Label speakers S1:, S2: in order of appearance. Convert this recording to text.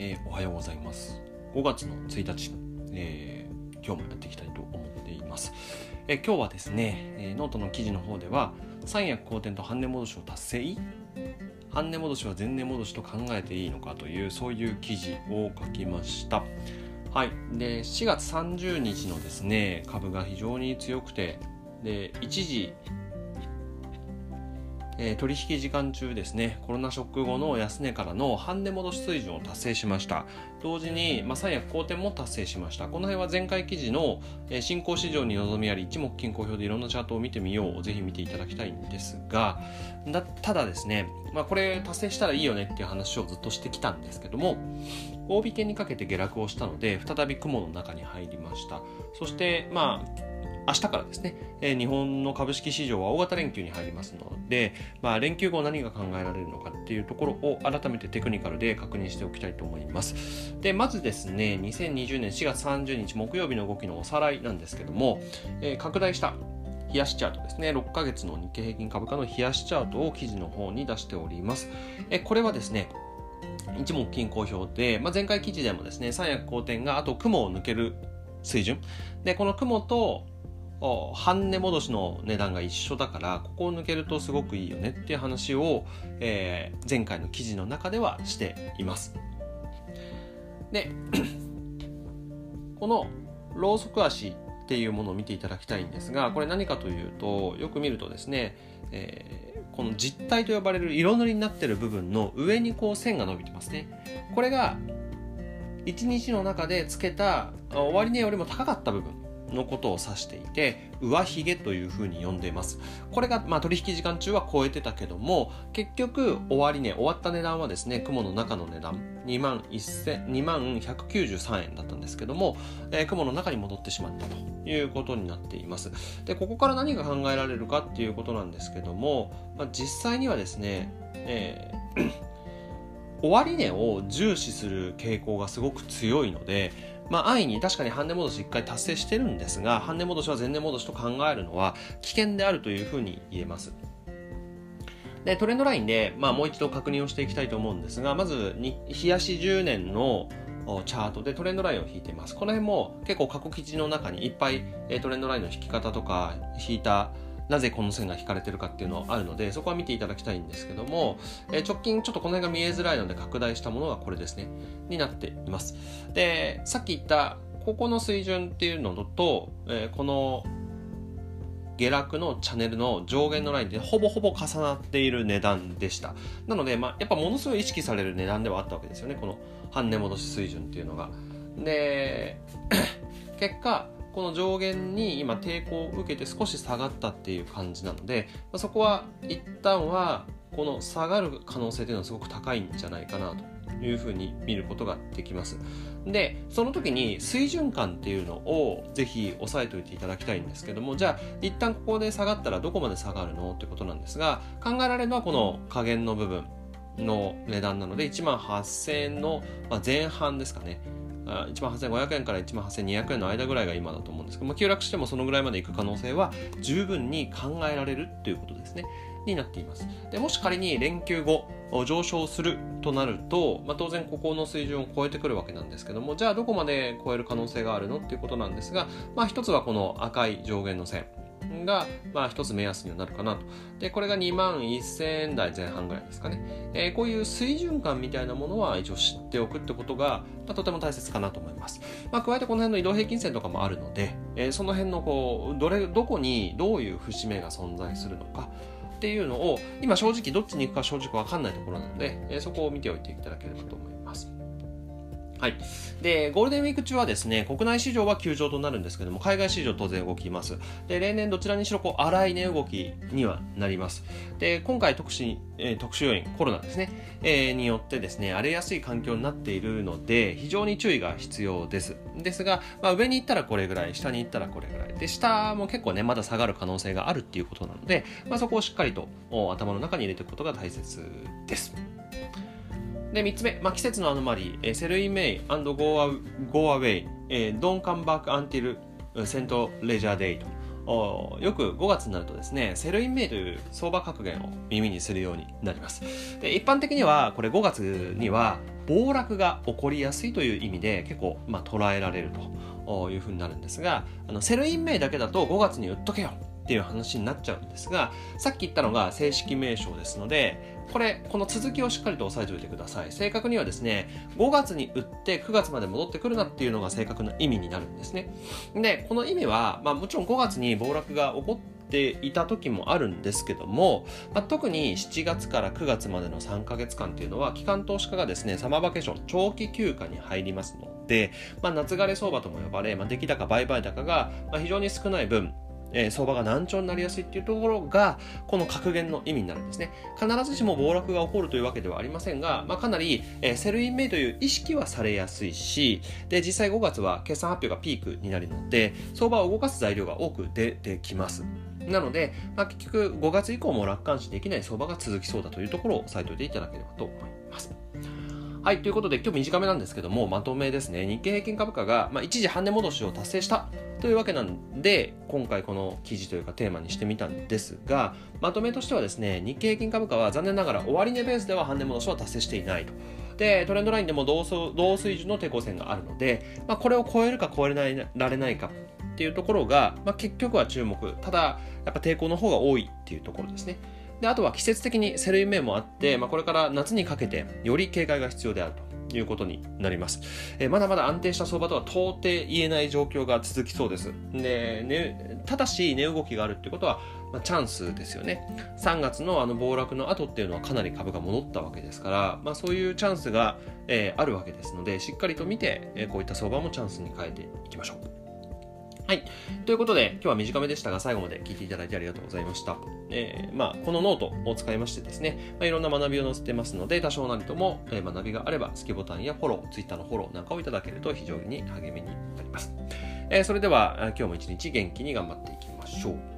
S1: えー、おはようございます。5月の1日、えー、今日もやっていきたいと思っています、えー、今日はですね、えノートの記事の方では三役好転と半値戻しを達成。半値戻しは前値戻しと考えていいのかというそういう記事を書きました。はい、で4月30日のですね株が非常に強くてで一時えー、取引時間中ですねコロナショック後の安値からの半値戻し水準を達成しました。同時に、まあ、三役好転も達成しました。この辺は前回記事の、えー、新興市場に望みあり一目均衡表でいろんなチャートを見てみようぜひ見ていただきたいんですがだただですね、まあ、これ達成したらいいよねっていう話をずっとしてきたんですけども大引けにかけて下落をしたので再び雲の中に入りました。そしてまあ明日からですね、えー、日本の株式市場は大型連休に入りますので、まあ、連休後何が考えられるのかっていうところを改めてテクニカルで確認しておきたいと思います。で、まずですね、2020年4月30日木曜日の動きのおさらいなんですけども、えー、拡大した冷やしチャートですね、6ヶ月の日経平均株価の冷やしチャートを記事の方に出しております。えこれはですね、一目均衡表で、まあ、前回記事でもですね、三役好転があと雲を抜ける水準。で、この雲と半値戻しの値段が一緒だからここを抜けるとすごくいいよねっていう話を、えー、前回の記事の中ではしています。でこのローソク足っていうものを見ていただきたいんですがこれ何かというとよく見るとですね、えー、この実体と呼ばれる色塗りになってる部分の上にこう線が伸びてますね。これが1日の中でつけた終値よりも高かった部分のことを指していて上髭というふうに呼んでいます。これが、まあ、取引時間中は超えてたけども結局終わりね終わった値段はですね雲の中の値段。2万2万193円だったんですけども、えー、雲の中に戻ってしまったということになっています。でここから何が考えられるかっていうことなんですけども、まあ、実際にはですね、えー 終値を重視する傾向がすごく強いのでまあ、安易に確かに半値戻し1回達成してるんですが半値戻しは前値戻しと考えるのは危険であるというふうに言えます。でトレンドラインで、まあ、もう一度確認をしていきたいと思うんですがまずに冷やし10年のチャートでトレンドラインを引いています。この辺も結構過去記事の中にいっぱいトレンドラインの引き方とか引いたなぜこの線が引かれてるかっていうのはあるのでそこは見ていただきたいんですけども、え直近ちょっとこの辺が見えづらいので拡大したものがこれですね。になっています。でさっき言ったここの水準っていうのと、えこの下落のチャンネルの上限のラインでほぼほぼ重なっている値段でした。なので、まあ、やっぱものすごい意識される値段ではあったわけですよね。この半値戻し水準っていうのが。で 結果この上限に今抵抗を受けて少し下がったっていう感じなので、そこは一旦はこの下がる可能性というのはすごく高いんじゃないかなというふうに見ることができます。で、その時に水準感っていうのをぜひ押さえておいていただきたいんですけども、じゃあ一旦ここで下がったらどこまで下がるのってことなんですが、考えられるのはこの下限の部分の値段なので、1万8000円の前半ですかね。1万8500円から1万8200円の間ぐらいが今だと思うんですけど、まあ、急落してもそのぐらいまでいく可能性は十分に考えられるということですね。になっています。でもし仮に連休後上昇するとなると、まあ、当然ここの水準を超えてくるわけなんですけどもじゃあどこまで超える可能性があるのっていうことなんですが、まあ、一つはこの赤い上限の線が、まあ、一つ目安にはなるかなと。で、これが2万1000円台前半ぐらいですかね。えー、こういう水準感みたいなものは一応知っておくってことが、まあ、とても大切かなと思います。まあ、加えてこの辺の移動平均線とかもあるので、えー、その辺のこう、どれ、どこにどういう節目が存在するのか、っていうのを今正直どっちに行くか正直わかんないところなので、えー、そこを見ておいていただければと思います。はい。で、ゴールデンウィーク中はですね、国内市場は休場となるんですけども、海外市場当然動きます。で、例年どちらにしろこう荒い値動きにはなります。で、今回特殊、えー、特殊要因、コロナですね、えー、によってですね、荒れやすい環境になっているので、非常に注意が必要です。ですが、まあ、上に行ったらこれぐらい、下に行ったらこれぐらい。で、下も結構ね、まだ下がる可能性があるっていうことなので、まあ、そこをしっかりと頭の中に入れておくことが大切です。で、3つ目、まあ、季節のアノマリー、 Sell in May and go, go away、えー、don't come back until St. Leger Day とよく5月になるとですね、 Sell in May という相場格言を耳にするようになります。で一般的には、これ5月には暴落が起こりやすいという意味で結構、まあ、捉えられるというふうになるんですが、あの Sell in May だけだと5月に売っとけよっていう話になっちゃうんですが、さっき言ったのが正式名称ですので、これ、この続きをしっかりと押さえておいてください。正確にはですね、5月に売って9月まで戻ってくるなっていうのが正確な意味になるんですね。で、この意味は、まあもちろん5月に暴落が起こっていた時もあるんですけども、まあ、特に7月から9月までの3ヶ月間っていうのは、機関投資家がですね、サマーバケーション、長期休暇に入りますので、まあ、夏枯れ相場とも呼ばれ、まあ、出来高、売買高が非常に少ない分、えー、相場が軟調になりやすいっていうところが、この格言の意味になるんですね。必ずしも暴落が起こるというわけではありませんが、まあ、かなり、えー、 Sell in May という意識はされやすいし、で、実際5月は決算発表がピークになるので、相場を動かす材料が多く出てきます。なので、まあ、結局5月以降も楽観視できない相場が続きそうだというところを押さえておいていただければと思います。はい、ということで今日短めなんですけども、まとめですね。日経平均株価が、まあ、一時半値戻しを達成したというわけなんで、今回この記事というかテーマにしてみたんですが、まとめとしてはですね、日経平均株価は残念ながら終値ベースでは半値戻しは達成していないと。で、トレンドラインでも同同水準の抵抗線があるので、まあ、これを超えるか超えられないかっていうところが、まあ、結局は注目。ただ、やっぱ抵抗の方が多いっていうところですね。であとは季節的にセルイメもあって、まあ、これから夏にかけてより警戒が必要であるということになります。えー、まだまだ安定した相場とは到底言えない状況が続きそうです。で、ね、ただし値動きがあるってことは、まあ、チャンスですよね。3月のあの暴落の後っていうのはかなり株が戻ったわけですから、まあ、そういうチャンスが、えー、あるわけですので、しっかりと見て、えー、こういった相場もチャンスに変えていきましょう。はい。ということで、今日は短めでしたが、最後まで聞いていただいてありがとうございました。えー、まあ、このノートを使いましてですね、まあ、いろんな学びを載せてますので、多少なりとも、え、学びがあれば、好きボタンやフォロー、ツイッターのフォローなんかをいただけると非常に励みになります。えー、それでは、今日も一日元気に頑張っていきましょう。